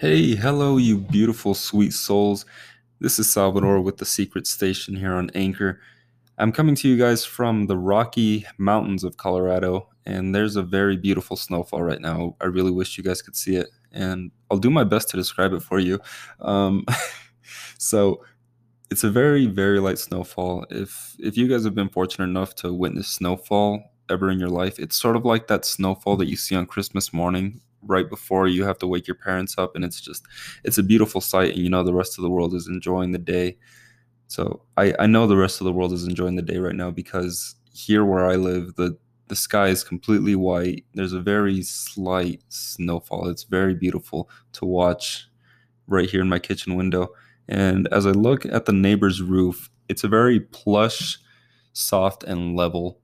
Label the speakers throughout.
Speaker 1: Hey, hello, you beautiful, sweet souls. This is Salvador with the Secret Station here on Anchor. I'm coming to you guys from the Rocky Mountains of Colorado, and there's a very beautiful snowfall right now. I really wish you guys could see it, and I'll do my best to describe it for you. Um, so, it's a very, very light snowfall. If if you guys have been fortunate enough to witness snowfall ever in your life, it's sort of like that snowfall that you see on Christmas morning right before you have to wake your parents up and it's just it's a beautiful sight and you know the rest of the world is enjoying the day. So i i know the rest of the world is enjoying the day right now because here where i live the the sky is completely white. There's a very slight snowfall. It's very beautiful to watch right here in my kitchen window. And as i look at the neighbor's roof it's a very plush soft and level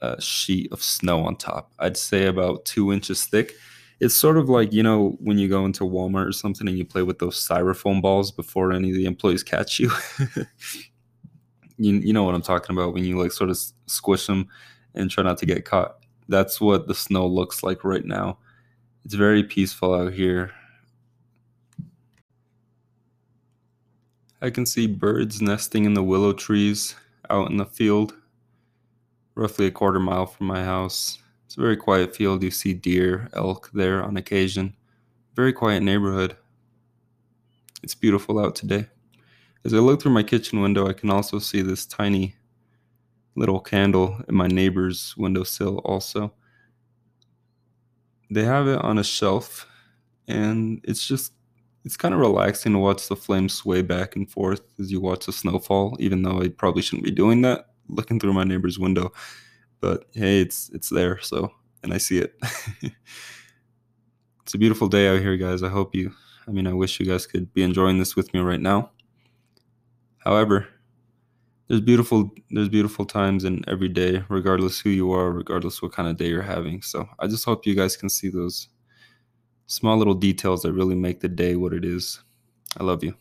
Speaker 1: uh, sheet of snow on top. I'd say about two inches thick it's sort of like you know when you go into Walmart or something and you play with those styrofoam balls before any of the employees catch you. you you know what I'm talking about when you like sort of squish them and try not to get caught. That's what the snow looks like right now. It's very peaceful out here. I can see birds nesting in the willow trees out in the field, roughly a quarter mile from my house. It's a very quiet field. You see deer, elk there on occasion. Very quiet neighborhood. It's beautiful out today. As I look through my kitchen window, I can also see this tiny little candle in my neighbor's windowsill, also. They have it on a shelf, and it's just, it's kind of relaxing to watch the flames sway back and forth as you watch the snowfall, even though I probably shouldn't be doing that looking through my neighbor's window but hey, it's it's there. So, and I see it. it's a beautiful day out here, guys. I hope you. I mean, I wish you guys could be enjoying this with me right now. However, there's beautiful there's beautiful times in every day, regardless who you are, regardless what kind of day you're having. So I just hope you guys can see those small little details that really make the day what it is. I love you.